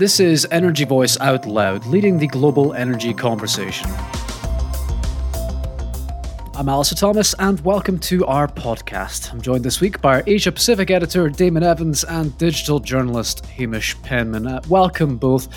This is Energy Voice Out Loud, leading the global energy conversation. I'm Alistair Thomas, and welcome to our podcast. I'm joined this week by our Asia Pacific editor, Damon Evans, and digital journalist, Hamish Penman. Uh, welcome both.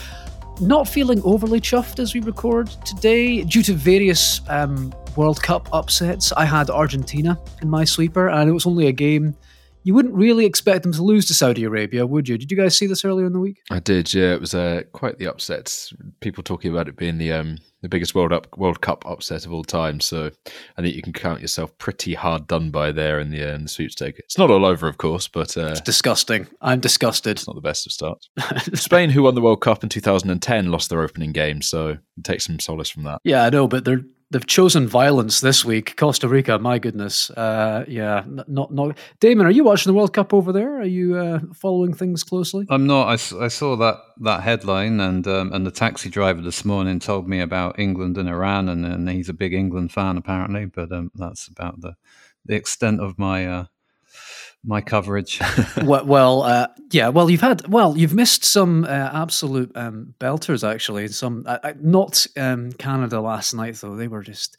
Not feeling overly chuffed as we record today due to various um, World Cup upsets. I had Argentina in my sweeper, and it was only a game you wouldn't really expect them to lose to Saudi Arabia, would you? Did you guys see this earlier in the week? I did. Yeah, it was uh, quite the upset. People talking about it being the um, the biggest World Up World Cup upset of all time. So I think you can count yourself pretty hard done by there in the, uh, in the sweepstake. It's not all over, of course, but uh, it's disgusting. I'm disgusted. It's not the best of starts. Spain, who won the World Cup in 2010, lost their opening game, so take some solace from that. Yeah, I know, but they're they've chosen violence this week. Costa Rica, my goodness. Uh, yeah, not not. Damon, are you watching the World Cup over there? Are you uh, following things closely? I'm not. I, I saw that that headline, and um, and the taxi driver this morning told me about England and Iran, and, and he's a big England fan apparently. But um, that's about the the extent of my uh, my coverage. well, well uh, yeah. Well, you've had well, you've missed some uh, absolute um, belters actually. Some uh, not um, Canada last night though. They were just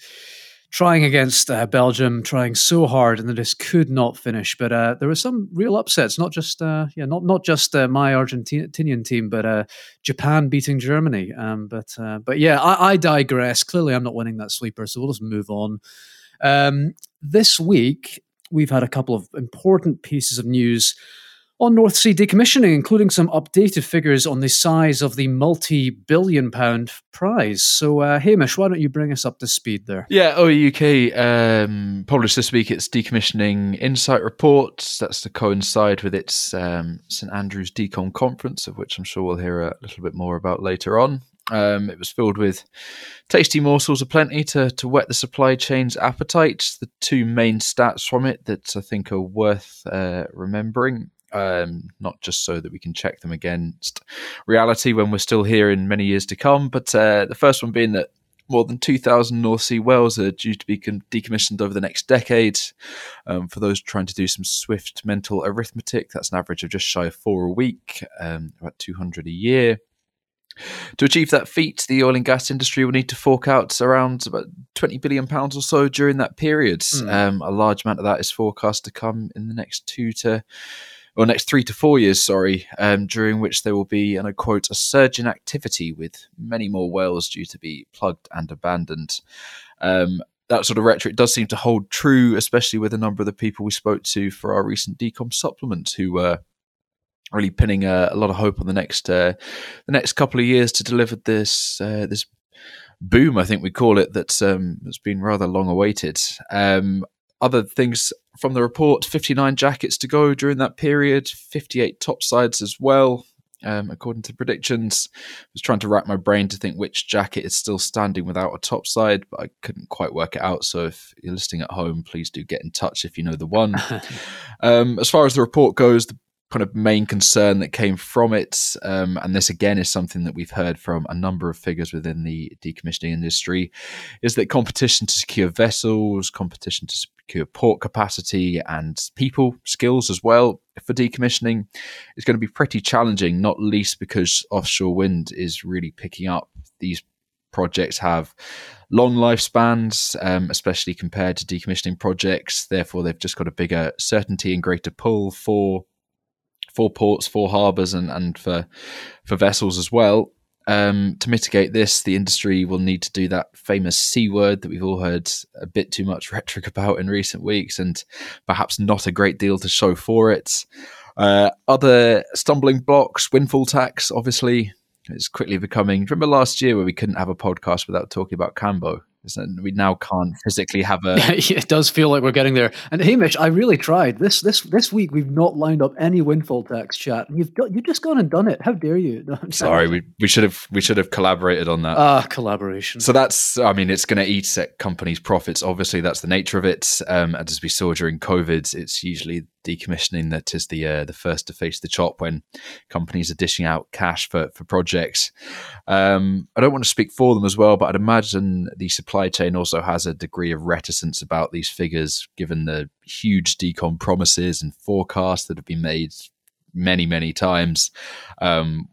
trying against uh, Belgium, trying so hard, and they just could not finish. But uh, there were some real upsets. Not just uh, yeah, not not just my Argentinian team, but Japan beating Germany. Um, but but yeah, I, I digress. Clearly, I'm not winning that sleeper, so we'll just move on. Um, this week, we've had a couple of important pieces of news on North Sea decommissioning, including some updated figures on the size of the multi billion pound prize. So, uh, Hamish, why don't you bring us up to speed there? Yeah, OEUK um, published this week its decommissioning insight report. That's to coincide with its um, St Andrews Decom conference, of which I'm sure we'll hear a little bit more about later on. Um, it was filled with tasty morsels aplenty to, to whet the supply chain's appetite. The two main stats from it that I think are worth uh, remembering, um, not just so that we can check them against reality when we're still here in many years to come, but uh, the first one being that more than 2,000 North Sea wells are due to be decommissioned over the next decade. Um, for those trying to do some swift mental arithmetic, that's an average of just shy of four a week, um, about 200 a year. To achieve that feat, the oil and gas industry will need to fork out around about twenty billion pounds or so during that period. Mm. Um, a large amount of that is forecast to come in the next two to, or next three to four years, sorry, um, during which there will be, and I quote, a surge in activity with many more wells due to be plugged and abandoned. Um, that sort of rhetoric does seem to hold true, especially with a number of the people we spoke to for our recent decom supplement who were really pinning a, a lot of hope on the next uh, the next couple of years to deliver this uh, this boom. I think we call it that's um, that's been rather long awaited. Um, other things from the report: fifty nine jackets to go during that period, fifty eight topsides as well. Um, according to predictions, I was trying to rack my brain to think which jacket is still standing without a topside, but I couldn't quite work it out. So if you're listening at home, please do get in touch if you know the one. um, as far as the report goes, the kind of main concern that came from it, um, and this again is something that we've heard from a number of figures within the decommissioning industry, is that competition to secure vessels, competition to secure port capacity, and people skills as well for decommissioning is going to be pretty challenging, not least because offshore wind is really picking up. These projects have long lifespans, um, especially compared to decommissioning projects. Therefore, they've just got a bigger certainty and greater pull for for ports, for harbours, and and for for vessels as well. Um, to mitigate this, the industry will need to do that famous C word that we've all heard a bit too much rhetoric about in recent weeks, and perhaps not a great deal to show for it. Uh, other stumbling blocks, windfall tax, obviously, is quickly becoming. Remember last year where we couldn't have a podcast without talking about Cambo? We now can't physically have a. it does feel like we're getting there. And Hamish, I really tried this this this week. We've not lined up any windfall tax chat. You've got you've just gone and done it. How dare you? No, Sorry, we, we should have we should have collaborated on that. Ah, uh, collaboration. So that's I mean, it's going to eat at companies' profits. Obviously, that's the nature of it. Um, and as we saw during COVID, it's usually decommissioning that is the uh, the first to face the chop when companies are dishing out cash for for projects. Um, I don't want to speak for them as well, but I'd imagine the supply chain also has a degree of reticence about these figures, given the huge decom promises and forecasts that have been made many many times. Um,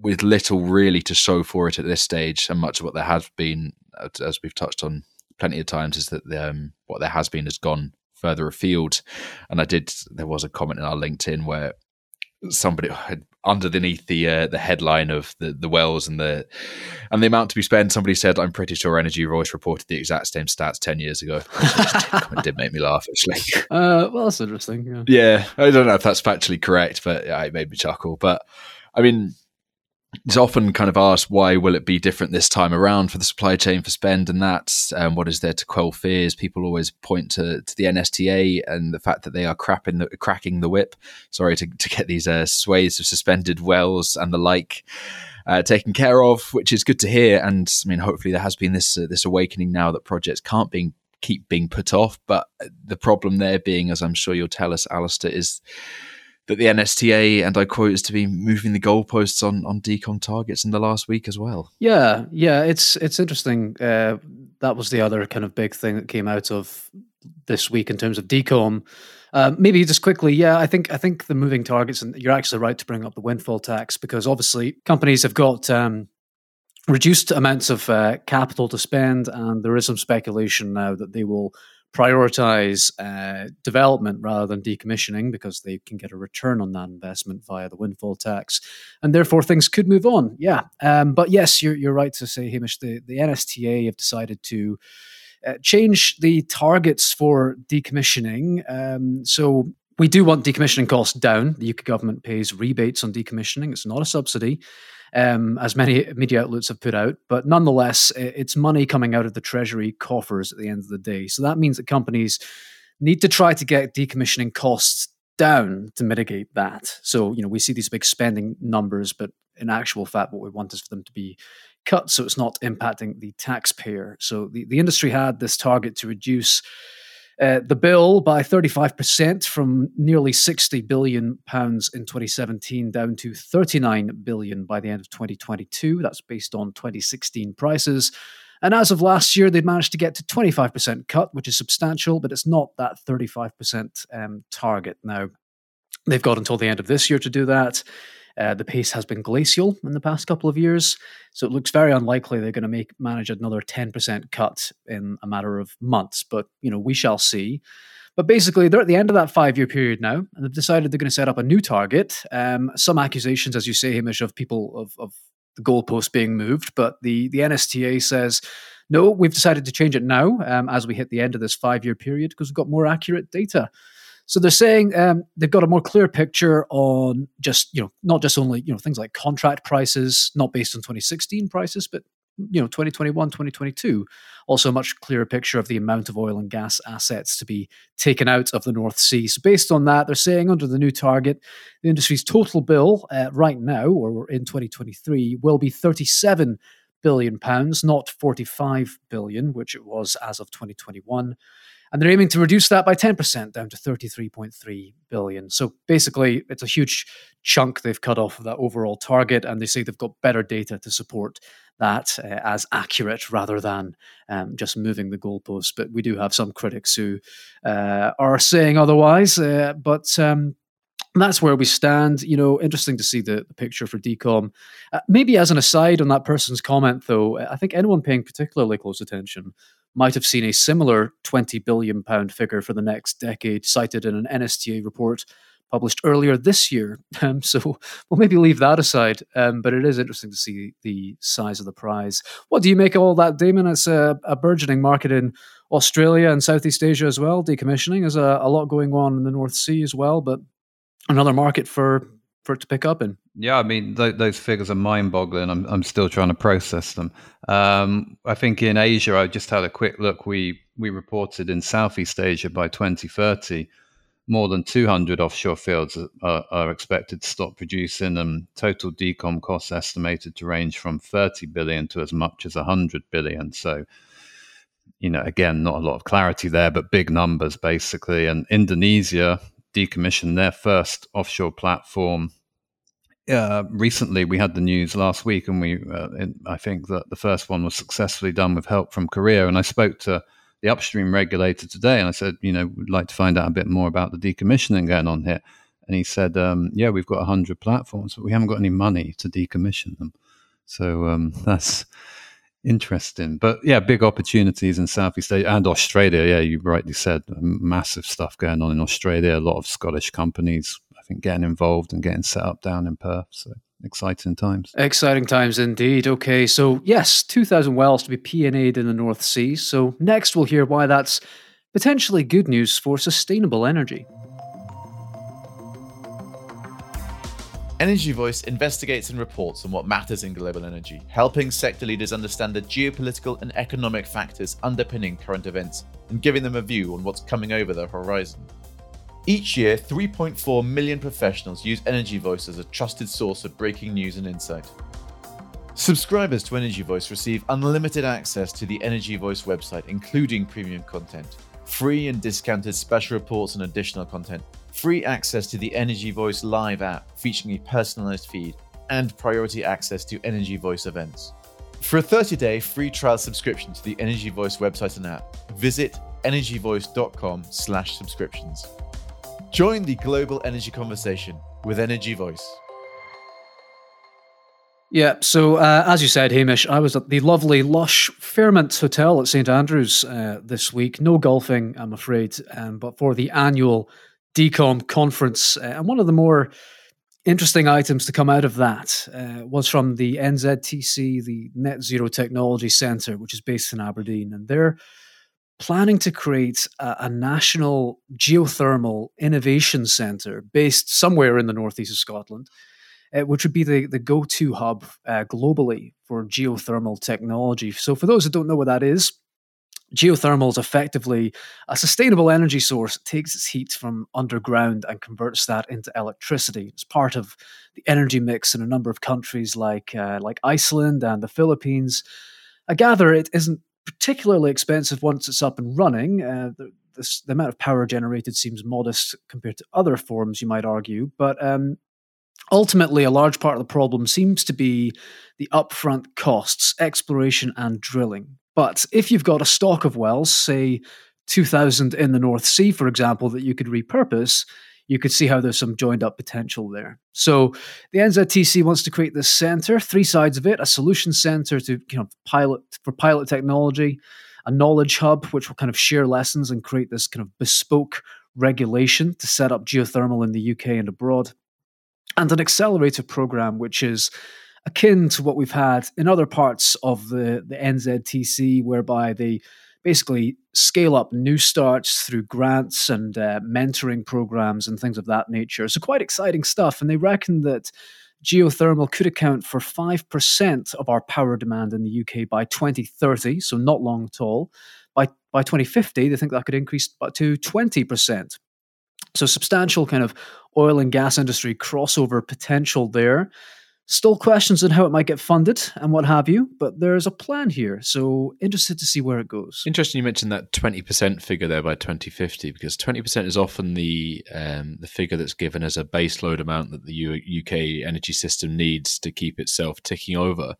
with little really to show for it at this stage, and much of what there has been, as we've touched on plenty of times, is that um, what there has been has gone further afield. And I did, there was a comment in our LinkedIn where somebody had underneath the uh, the headline of the the wells and the and the amount to be spent. Somebody said, "I'm pretty sure Energy Voice reported the exact same stats ten years ago." it did make me laugh actually. Uh, well, that's interesting. Yeah. yeah, I don't know if that's factually correct, but yeah, it made me chuckle. But I mean, it's often kind of asked why will it be different this time around for the supply chain for spend and that? Um, what is there to quell fears? People always point to, to the nsta and the fact that they are crapping the, cracking the whip. Sorry to, to get these uh, swathes of suspended wells and the like uh, taken care of which is good to hear. And i mean hopefully there has been this uh, this awakening now that projects can't being keep being put off. But the problem there being as i'm sure you'll tell us alistair is that the NSTA, and I quote, is to be moving the goalposts on on decom targets in the last week as well. Yeah, yeah, it's it's interesting. Uh, that was the other kind of big thing that came out of this week in terms of decom. Uh, maybe just quickly, yeah, I think I think the moving targets, and you're actually right to bring up the windfall tax because obviously companies have got um, reduced amounts of uh, capital to spend, and there is some speculation now that they will prioritize uh, development rather than decommissioning because they can get a return on that investment via the windfall tax, and therefore things could move on. Yeah, um, but yes, you're you're right to say, Hamish. The the NSTA have decided to. Uh, change the targets for decommissioning. Um, so we do want decommissioning costs down. The UK government pays rebates on decommissioning. It's not a subsidy um, as many media outlets have put out. But nonetheless, it's money coming out of the Treasury coffers at the end of the day. So that means that companies need to try to get decommissioning costs down to mitigate that. So, you know, we see these big spending numbers, but in actual fact, what we want is for them to be cut so it's not impacting the taxpayer. So the, the industry had this target to reduce uh, the bill by 35% from nearly 60 billion pounds in 2017 down to 39 billion by the end of 2022. That's based on 2016 prices. And as of last year, they'd managed to get to 25% cut, which is substantial, but it's not that 35% um, target. Now, they've got until the end of this year to do that. Uh, the pace has been glacial in the past couple of years, so it looks very unlikely they're going to make manage another 10% cut in a matter of months. But you know, we shall see. But basically, they're at the end of that five-year period now, and they've decided they're going to set up a new target. Um, some accusations, as you say, Hamish, of people of, of the goalpost being moved, but the the NSTA says. No, we've decided to change it now um, as we hit the end of this five year period because we've got more accurate data. So they're saying um, they've got a more clear picture on just you know not just only you know things like contract prices, not based on 2016 prices, but you know 2021 2022 also a much clearer picture of the amount of oil and gas assets to be taken out of the north sea. So based on that they're saying under the new target the industry's total bill uh, right now or in 2023 will be 37 billion pounds not 45 billion which it was as of 2021 and they're aiming to reduce that by 10% down to 33.3 billion. So basically, it's a huge chunk they've cut off of that overall target, and they say they've got better data to support that uh, as accurate rather than um, just moving the goalposts. But we do have some critics who uh, are saying otherwise. Uh, but um, that's where we stand. You know, interesting to see the, the picture for decom. Uh, maybe as an aside on that person's comment, though, I think anyone paying particularly close attention might have seen a similar 20 billion pound figure for the next decade cited in an NSTA report published earlier this year. Um, so we'll maybe leave that aside. Um, but it is interesting to see the size of the prize. What do you make of all that, Damon? It's a, a burgeoning market in Australia and Southeast Asia as well. Decommissioning. is a, a lot going on in the North Sea as well, but another market for for it to pick up in. Yeah, I mean th- those figures are mind-boggling. I'm I'm still trying to process them. Um, I think in Asia, I just had a quick look. We we reported in Southeast Asia by 2030, more than 200 offshore fields are, are expected to stop producing, and total decom costs estimated to range from 30 billion to as much as 100 billion. So. You know, again, not a lot of clarity there, but big numbers basically. And Indonesia, decommissioned their first offshore platform. Uh, recently, we had the news last week, and we uh, in, I think that the first one was successfully done with help from Korea. And I spoke to the upstream regulator today, and I said, you know, we'd like to find out a bit more about the decommissioning going on here. and he said, um, "Yeah, we've got hundred platforms, but we haven't got any money to decommission them." So um, that's interesting. But yeah, big opportunities in Southeast Asia and Australia. Yeah, you rightly said, uh, massive stuff going on in Australia. A lot of Scottish companies, I think, getting involved and getting set up down in Perth. So exciting times. Exciting times indeed. Okay, so yes, 2,000 wells to be P&A'd in the North Sea. So next we'll hear why that's potentially good news for sustainable energy. Energy Voice investigates and reports on what matters in global energy, helping sector leaders understand the geopolitical and economic factors underpinning current events and giving them a view on what's coming over the horizon. Each year, 3.4 million professionals use Energy Voice as a trusted source of breaking news and insight. Subscribers to Energy Voice receive unlimited access to the Energy Voice website, including premium content, free and discounted special reports and additional content, free access to the Energy Voice Live app featuring a personalized feed, and priority access to Energy Voice events. For a 30-day free trial subscription to the Energy Voice website and app, visit energyvoice.com slash subscriptions. Join the global energy conversation with Energy Voice. Yeah, so uh, as you said, Hamish, I was at the lovely Lush Fairmont Hotel at St Andrews uh, this week. No golfing, I'm afraid, um, but for the annual Decom conference. Uh, and one of the more interesting items to come out of that uh, was from the NZTC, the Net Zero Technology Centre, which is based in Aberdeen. And they're planning to create a, a national geothermal innovation centre based somewhere in the northeast of Scotland. Uh, which would be the, the go to hub uh, globally for geothermal technology. So, for those who don't know what that is, geothermal is effectively a sustainable energy source. It takes its heat from underground and converts that into electricity. It's part of the energy mix in a number of countries like uh, like Iceland and the Philippines. I gather it isn't particularly expensive once it's up and running. Uh, the, this, the, amount of power generated seems modest compared to other forms, you might argue, but um, ultimately, a large part of the problem seems to be the upfront costs, exploration, and drilling. But if you've got a stock of wells, say 2000 in the North Sea, for example, that you could repurpose, you could see how there's some joined up potential there. So the NZTC wants to create this center, three sides of it, a solution center to you know pilot for pilot technology, a knowledge hub which will kind of share lessons and create this kind of bespoke regulation to set up geothermal in the UK and abroad, and an accelerator program which is akin to what we've had in other parts of the, the NZTC, whereby they basically scale up new starts through grants and uh, mentoring programs and things of that nature. So, quite exciting stuff. And they reckon that geothermal could account for 5% of our power demand in the UK by 2030, so not long at all. By, by 2050, they think that could increase to 20%. So, substantial kind of oil and gas industry crossover potential there. Still questions on how it might get funded and what have you, but there's a plan here. So interested to see where it goes. Interesting you mentioned that 20% figure there by 2050 because 20% is often the um, the figure that's given as a baseload amount that the U- UK energy system needs to keep itself ticking over.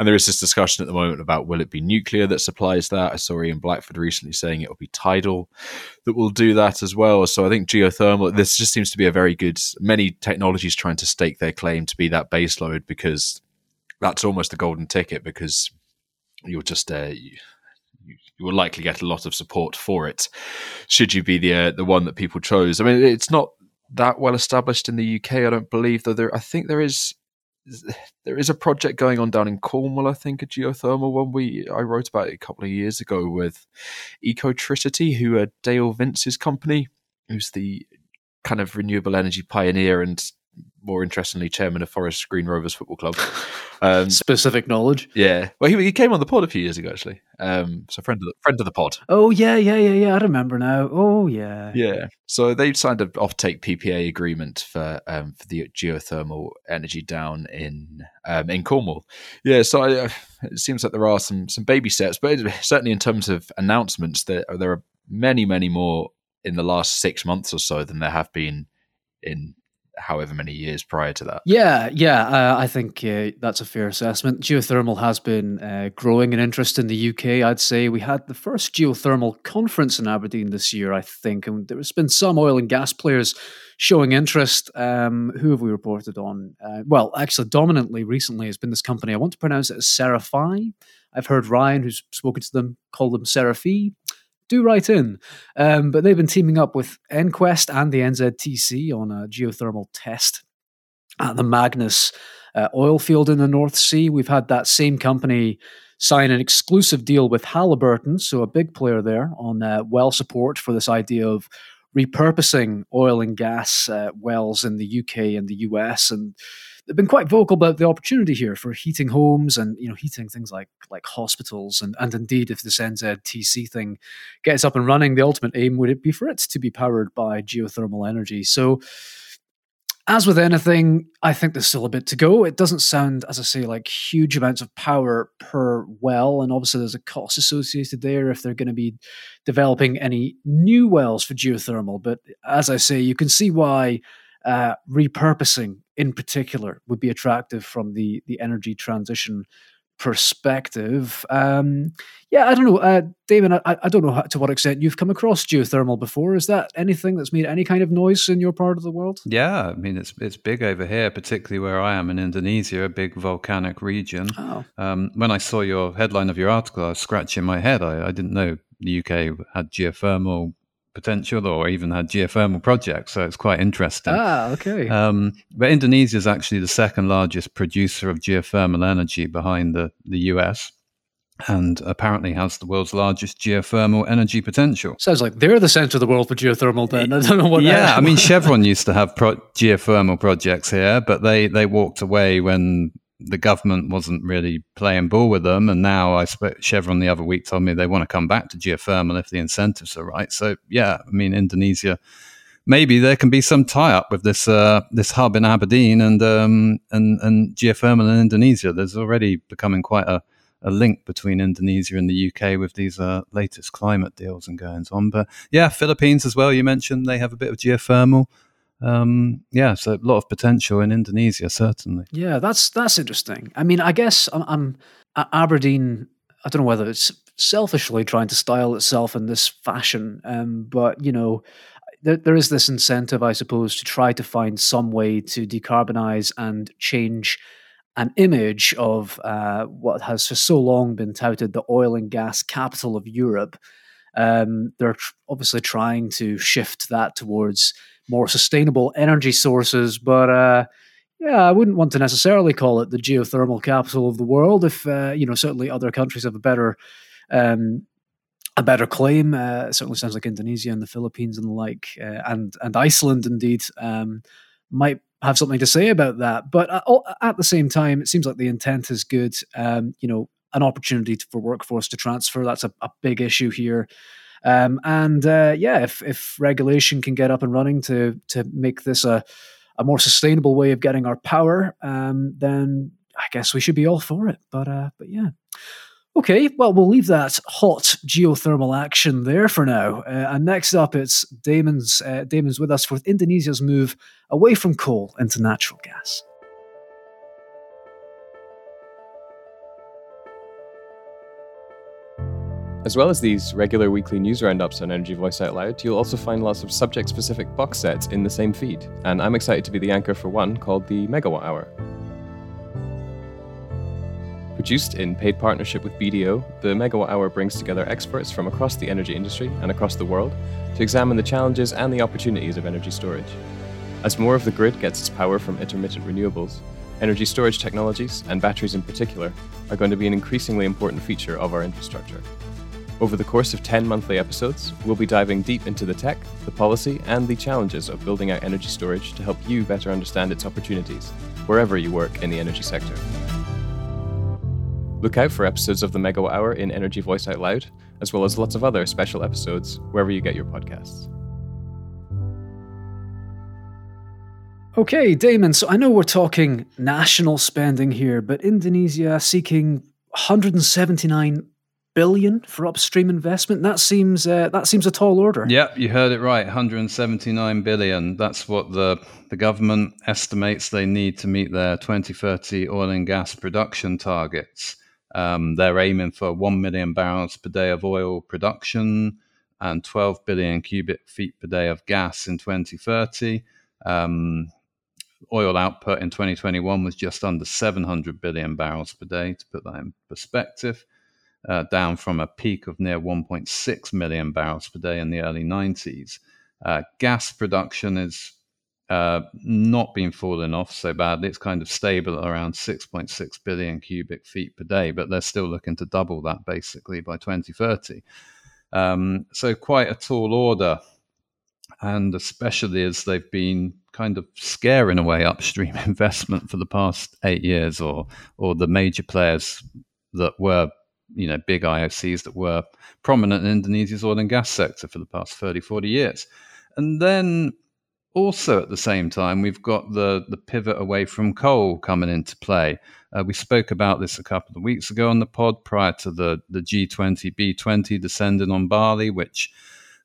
And there is this discussion at the moment about will it be nuclear that supplies that? I saw Ian Blackford recently saying it will be tidal that will do that as well. So I think geothermal, this just seems to be a very good, many technologies trying to stake their claim to be that baseload because that's almost a golden ticket because you'll just, uh, you, you will likely get a lot of support for it. Should you be the uh, the one that people chose? I mean, it's not that well established in the UK. I don't believe, though. There, I think there is there is a project going on down in Cornwall, I think, a geothermal one. We I wrote about it a couple of years ago with Ecotricity, who are Dale Vince's company, who's the kind of renewable energy pioneer and more interestingly, chairman of Forest Green Rovers Football Club. Um, Specific knowledge. Yeah. Well, he, he came on the pod a few years ago, actually. Um, so friend of the friend of the pod. Oh yeah, yeah, yeah, yeah. I remember now. Oh yeah. Yeah. So they've signed an offtake PPA agreement for um, for the geothermal energy down in um, in Cornwall. Yeah. So I, uh, it seems like there are some some baby steps, but certainly in terms of announcements, there there are many many more in the last six months or so than there have been in however many years prior to that. Yeah, yeah, uh, I think uh, that's a fair assessment. Geothermal has been uh, growing in interest in the UK. I'd say we had the first geothermal conference in Aberdeen this year, I think, and there's been some oil and gas players showing interest. Um, who have we reported on? Uh, well, actually, dominantly recently has been this company. I want to pronounce it as CeraPhi. I've heard Ryan, who's spoken to them, call them CeraPhi do write in. Um, but they've been teaming up with EnQuest and the NZTC on a geothermal test at the Magnus uh, oil field in the North Sea. We've had that same company sign an exclusive deal with Halliburton, so a big player there on uh, well support for this idea of repurposing oil and gas uh, wells in the UK and the US and they've been quite vocal about the opportunity here for heating homes and you know heating things like like hospitals and and indeed if this NZTC thing gets up and running, the ultimate aim would it be for it to be powered by geothermal energy. So as with anything, I think there's still a bit to go. It doesn't sound, as I say, like huge amounts of power per well, and obviously there's a cost associated there if they're going to be developing any new wells for geothermal. But as I say, you can see why uh, repurposing in particular would be attractive from the the energy transition perspective. Um, yeah, I don't know, uh, Damon. I, I don't know how, to what extent you've come across geothermal before. Is that anything that's made any kind of noise in your part of the world? Yeah, I mean it's it's big over here, particularly where I am in Indonesia, a big volcanic region. Oh. Um, when I saw your headline of your article, I was scratching my head. I, I didn't know the UK had geothermal potential or even had geothermal projects. So it's quite interesting. Ah, okay. Um, but Indonesia is actually the second largest producer of geothermal energy behind the, the US and apparently has the world's largest geothermal energy potential. Sounds like they're the center of the world for geothermal then. I don't know what Yeah, I mean Chevron used to have pro- geothermal projects here, but they they walked away when the government wasn't really playing ball with them. And now I spoke Chevron the other week told me they want to come back to geothermal if the incentives are right. So yeah, I mean Indonesia, maybe there can be some tie up with this uh, this hub in Aberdeen and um, and and geothermal in Indonesia. There's already becoming quite a a link between Indonesia and the UK with these uh, latest climate deals and goings on. But yeah, Philippines as well. You mentioned they have a bit of geothermal um, yeah, so a lot of potential in Indonesia, certainly. Yeah, that's that's interesting. I mean, I guess I'm, I'm Aberdeen. I don't know whether it's selfishly trying to style itself in this fashion, um, but you know, there, there is this incentive, I suppose, to try to find some way to decarbonize and change an image of uh, what has for so long been touted the oil and gas capital of Europe. Um, they're obviously trying to shift that towards more sustainable energy sources. But uh, yeah, I wouldn't want to necessarily call it the geothermal capital of the world. If uh, you know, certainly other countries have a better um, a better claim. Uh, certainly sounds like Indonesia and the Philippines and the like, uh, and and Iceland indeed um, might have something to say about that. But uh, at the same time, it seems like the intent is good. Um, you know, an opportunity for workforce to transfer. That's a, a big issue here. Um, and uh, yeah, if, if regulation can get up and running to to make this a a more sustainable way of getting our power, um, then I guess we should be all for it. But uh, but yeah. Okay, well, we'll leave that hot geothermal action there for now. Uh, and next up, it's Damon's. Uh, Damon's with us for Indonesia's move away from coal into natural gas. As well as these regular weekly news roundups on Energy Voice Out Loud, you'll also find lots of subject specific box sets in the same feed, and I'm excited to be the anchor for one called the Megawatt Hour. Produced in paid partnership with BDO, the Megawatt Hour brings together experts from across the energy industry and across the world to examine the challenges and the opportunities of energy storage. As more of the grid gets its power from intermittent renewables, energy storage technologies, and batteries in particular, are going to be an increasingly important feature of our infrastructure. Over the course of 10 monthly episodes, we'll be diving deep into the tech, the policy, and the challenges of building out energy storage to help you better understand its opportunities, wherever you work in the energy sector. Look out for episodes of the Megawatt Hour in Energy Voice Out Loud, as well as lots of other special episodes wherever you get your podcasts. Okay, Damon, so I know we're talking national spending here, but Indonesia seeking 179 billion for upstream investment. That seems uh, that seems a tall order. Yep, you heard it right. 179 billion. That's what the the government estimates they need to meet their 2030 oil and gas production targets. Um, they're aiming for 1 million barrels per day of oil production and 12 billion cubic feet per day of gas in 2030. Um, oil output in 2021 was just under 700 billion barrels per day, to put that in perspective, uh, down from a peak of near 1.6 million barrels per day in the early 90s. Uh, gas production is uh, not been falling off so badly. It's kind of stable at around 6.6 billion cubic feet per day, but they're still looking to double that basically by 2030. Um, so, quite a tall order. And especially as they've been kind of scaring away upstream investment for the past eight years, or or the major players that were, you know, big IOCs that were prominent in Indonesia's oil and gas sector for the past 30, 40 years. And then also at the same time, we've got the, the pivot away from coal coming into play. Uh, we spoke about this a couple of weeks ago on the pod prior to the, the G20, B20 descending on Bali, which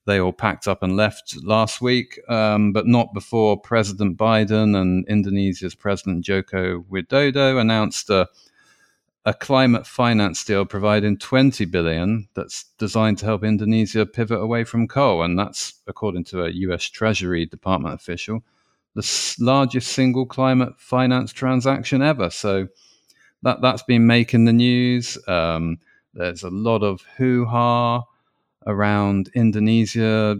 they all packed up and left last week, um, but not before President Biden and Indonesia's President Joko Widodo announced a a climate finance deal providing 20 billion that's designed to help Indonesia pivot away from coal. And that's, according to a US Treasury Department official, the largest single climate finance transaction ever. So that, that's been making the news. Um, there's a lot of hoo ha around Indonesia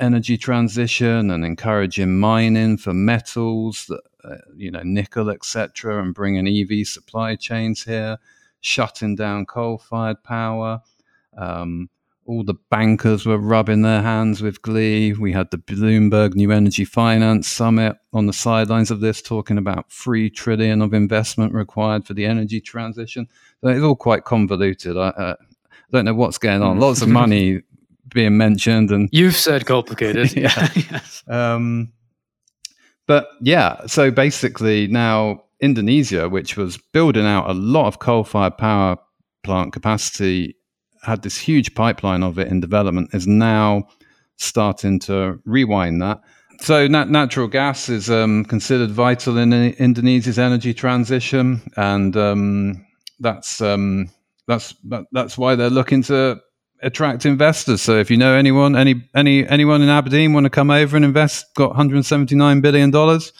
energy transition and encouraging mining for metals, uh, you know, nickel, etc., and bringing EV supply chains here, shutting down coal-fired power. Um, all the bankers were rubbing their hands with glee. We had the Bloomberg New Energy Finance Summit on the sidelines of this, talking about three trillion of investment required for the energy transition. So it's all quite convoluted. I, uh, don't know what's going on. Lots of money being mentioned, and you've said complicated. yeah. yes. um, but yeah, so basically now Indonesia, which was building out a lot of coal-fired power plant capacity, had this huge pipeline of it in development, is now starting to rewind that. So nat- natural gas is um, considered vital in Indonesia's energy transition, and um, that's um, that's that, that's why they're looking to attract investors. So if you know anyone, any any anyone in Aberdeen want to come over and invest, got 179 billion dollars,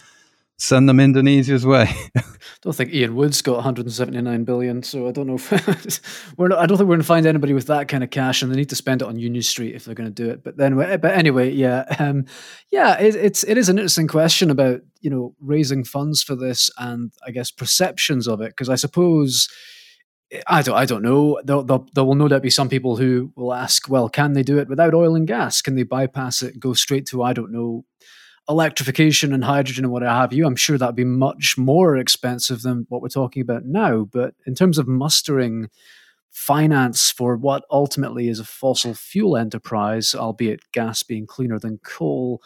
send them Indonesia's way. I don't think Ian Wood's got 179 billion, so I don't know if we're not, I don't think we're going to find anybody with that kind of cash, and they need to spend it on Union Street if they're going to do it. But then, but anyway, yeah, um, yeah, it, it's it is an interesting question about you know raising funds for this, and I guess perceptions of it, because I suppose I don't, I don't know. There, there, there, will no doubt be some people who will ask, well, can they do it without oil and gas? Can they bypass it, go straight to, I don't know, electrification and hydrogen and what have you? I'm sure that'd be much more expensive than what we're talking about now. But in terms of mustering finance for what ultimately is a fossil fuel enterprise, albeit gas being cleaner than coal,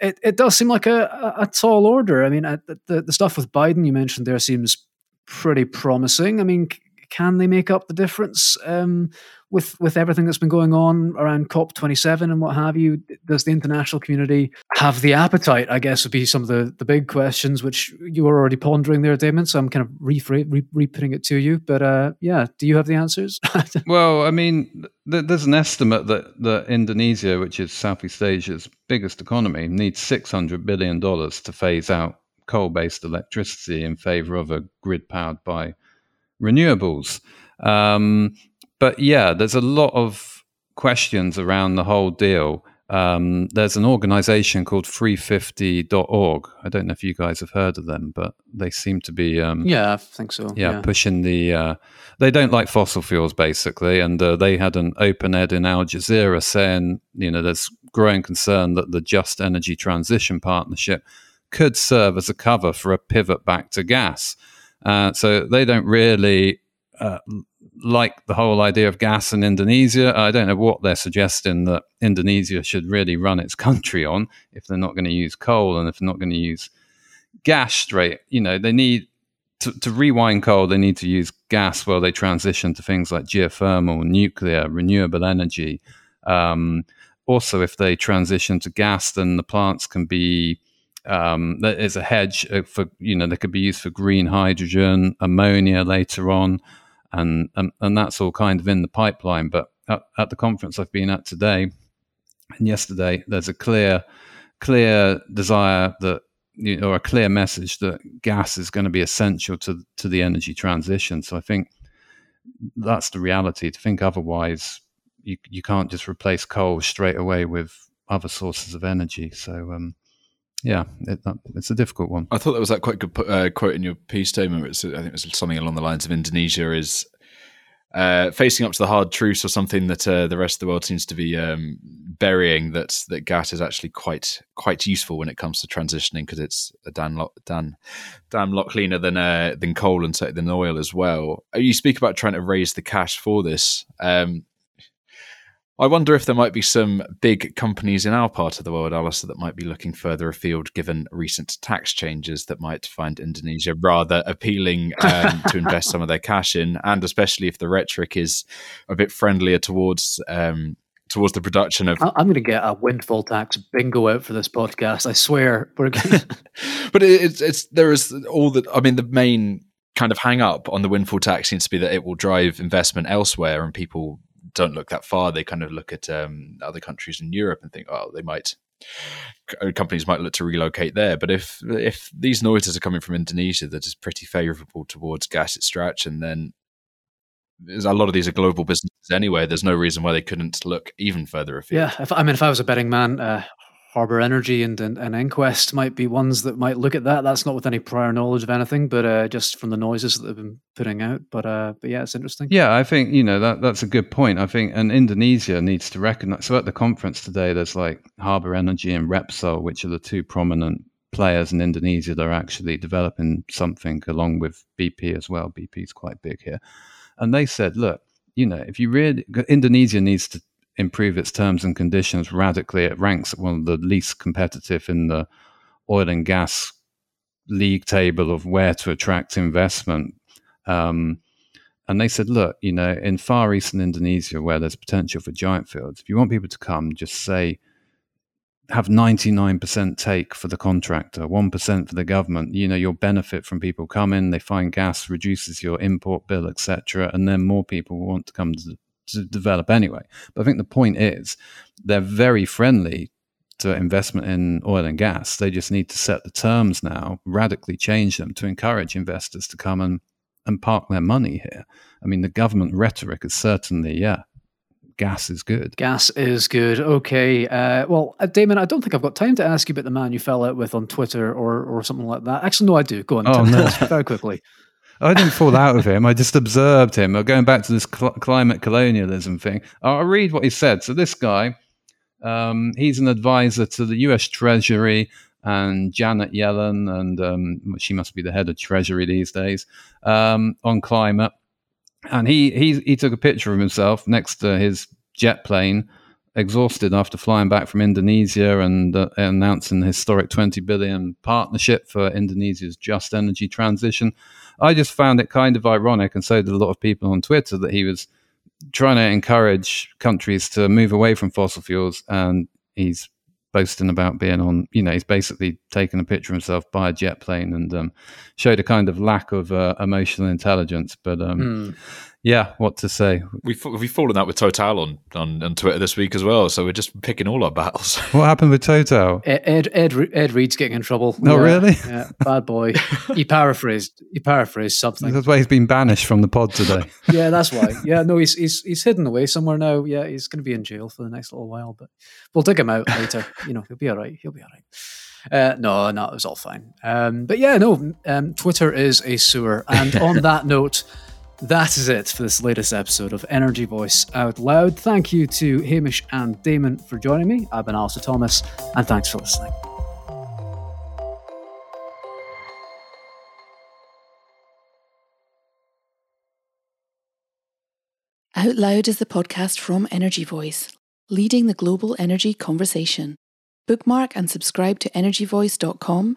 it, it does seem like a, a, tall order. I mean, uh, the, the stuff with Biden you mentioned there seems pretty promising. I mean, can they make up the difference um, with with everything that's been going on around COP twenty seven and what have you? Does the international community have the appetite? I guess would be some of the, the big questions which you were already pondering there, Damon. So I'm kind of re re putting it to you. But uh, yeah, do you have the answers? well, I mean, th- there's an estimate that that Indonesia, which is Southeast Asia's biggest economy, needs six hundred billion dollars to phase out coal based electricity in favor of a grid powered by renewables. Um, but yeah, there's a lot of questions around the whole deal. Um, there's an organization called 350.org. I don't know if you guys have heard of them, but they seem to be. Um, yeah, I think so. Yeah, yeah. pushing the. Uh, they don't like fossil fuels, basically. And uh, they had an open ed in Al Jazeera saying, you know, there's growing concern that the Just Energy Transition Partnership could serve as a cover for a pivot back to gas. Uh, so they don't really uh, like the whole idea of gas in Indonesia. I don't know what they're suggesting that Indonesia should really run its country on if they're not going to use coal and if they're not going to use gas straight. You know, they need to, to rewind coal, they need to use gas while they transition to things like geothermal, nuclear, renewable energy. Um, also, if they transition to gas, then the plants can be um, there's a hedge uh, for you know that could be used for green hydrogen, ammonia later on, and and, and that's all kind of in the pipeline. But at, at the conference I've been at today and yesterday, there's a clear clear desire that you know, or a clear message that gas is going to be essential to to the energy transition. So I think that's the reality. To think otherwise, you you can't just replace coal straight away with other sources of energy. So um, yeah, it, it's a difficult one. I thought that was that quite good uh, quote in your piece statement. It's, I think it was something along the lines of Indonesia is uh, facing up to the hard truths or something that uh, the rest of the world seems to be um, burying. That that gas is actually quite quite useful when it comes to transitioning because it's a damn lot damn damn lot cleaner than uh, than coal and than oil as well. You speak about trying to raise the cash for this. Um, I wonder if there might be some big companies in our part of the world, Alistair, that might be looking further afield given recent tax changes that might find Indonesia rather appealing um, to invest some of their cash in, and especially if the rhetoric is a bit friendlier towards. Um, towards the production of. I'm going to get a windfall tax bingo out for this podcast. I swear, we're going. but it's it's there is all that. I mean, the main kind of hang up on the windfall tax seems to be that it will drive investment elsewhere, and people don't look that far. They kind of look at um, other countries in Europe and think, oh, they might uh, companies might look to relocate there. But if if these noises are coming from Indonesia, that is pretty favourable towards gas extraction, then a lot of these are global businesses anyway. There's no reason why they couldn't look even further afield. Yeah, if, I mean, if I was a betting man, uh, Harbour Energy and, and, and EnQuest might be ones that might look at that. That's not with any prior knowledge of anything, but uh, just from the noises that they've been putting out. But uh, but yeah, it's interesting. Yeah, I think you know that that's a good point. I think and Indonesia needs to recognize. So at the conference today, there's like Harbour Energy and Repsol, which are the two prominent players in Indonesia that are actually developing something along with BP as well. BP is quite big here, and they said, look, you know, if you really Indonesia needs to improve its terms and conditions radically. It ranks one of the least competitive in the oil and gas league table of where to attract investment. Um, and they said, look, you know, in Far Eastern Indonesia, where there's potential for giant fields, if you want people to come, just say, have 99% take for the contractor, 1% for the government. You know, you'll benefit from people coming, they find gas, reduces your import bill, etc. And then more people want to come to to develop anyway. But I think the point is they're very friendly to investment in oil and gas. They just need to set the terms now, radically change them to encourage investors to come and, and park their money here. I mean, the government rhetoric is certainly, yeah, gas is good. Gas is good. Okay. Uh, well, uh, Damon, I don't think I've got time to ask you about the man you fell out with on Twitter or, or something like that. Actually, no, I do. Go on. Oh, no. very quickly. I didn't fall out of him. I just observed him. Going back to this cl- climate colonialism thing, I'll read what he said. So this guy, um, he's an advisor to the U.S. Treasury and Janet Yellen, and um, she must be the head of Treasury these days um, on climate. And he, he he took a picture of himself next to his jet plane, exhausted after flying back from Indonesia and uh, announcing the historic 20 billion partnership for Indonesia's just energy transition. I just found it kind of ironic, and so did a lot of people on Twitter, that he was trying to encourage countries to move away from fossil fuels, and he's boasting about being on. You know, he's basically taken a picture of himself by a jet plane and um, showed a kind of lack of uh, emotional intelligence. But um, mm yeah, what to say? We've we've fallen out with Total on, on, on Twitter this week as well, so we're just picking all our battles. What happened with Total? Ed Ed Ed Reed's getting in trouble. Oh, yeah, really? Yeah, bad boy. he paraphrased. He paraphrased something. That's why he's been banished from the pod today. yeah, that's why. Yeah, no, he's he's he's hidden away somewhere now. Yeah, he's going to be in jail for the next little while, but we'll dig him out later. You know, he'll be all right. He'll be all right. Uh, no, no, it was all fine. Um, but yeah, no, um, Twitter is a sewer. And on that note. That is it for this latest episode of Energy Voice Out Loud. Thank you to Hamish and Damon for joining me. I've been Alistair Thomas, and thanks for listening. Out Loud is the podcast from Energy Voice, leading the global energy conversation. Bookmark and subscribe to energyvoice.com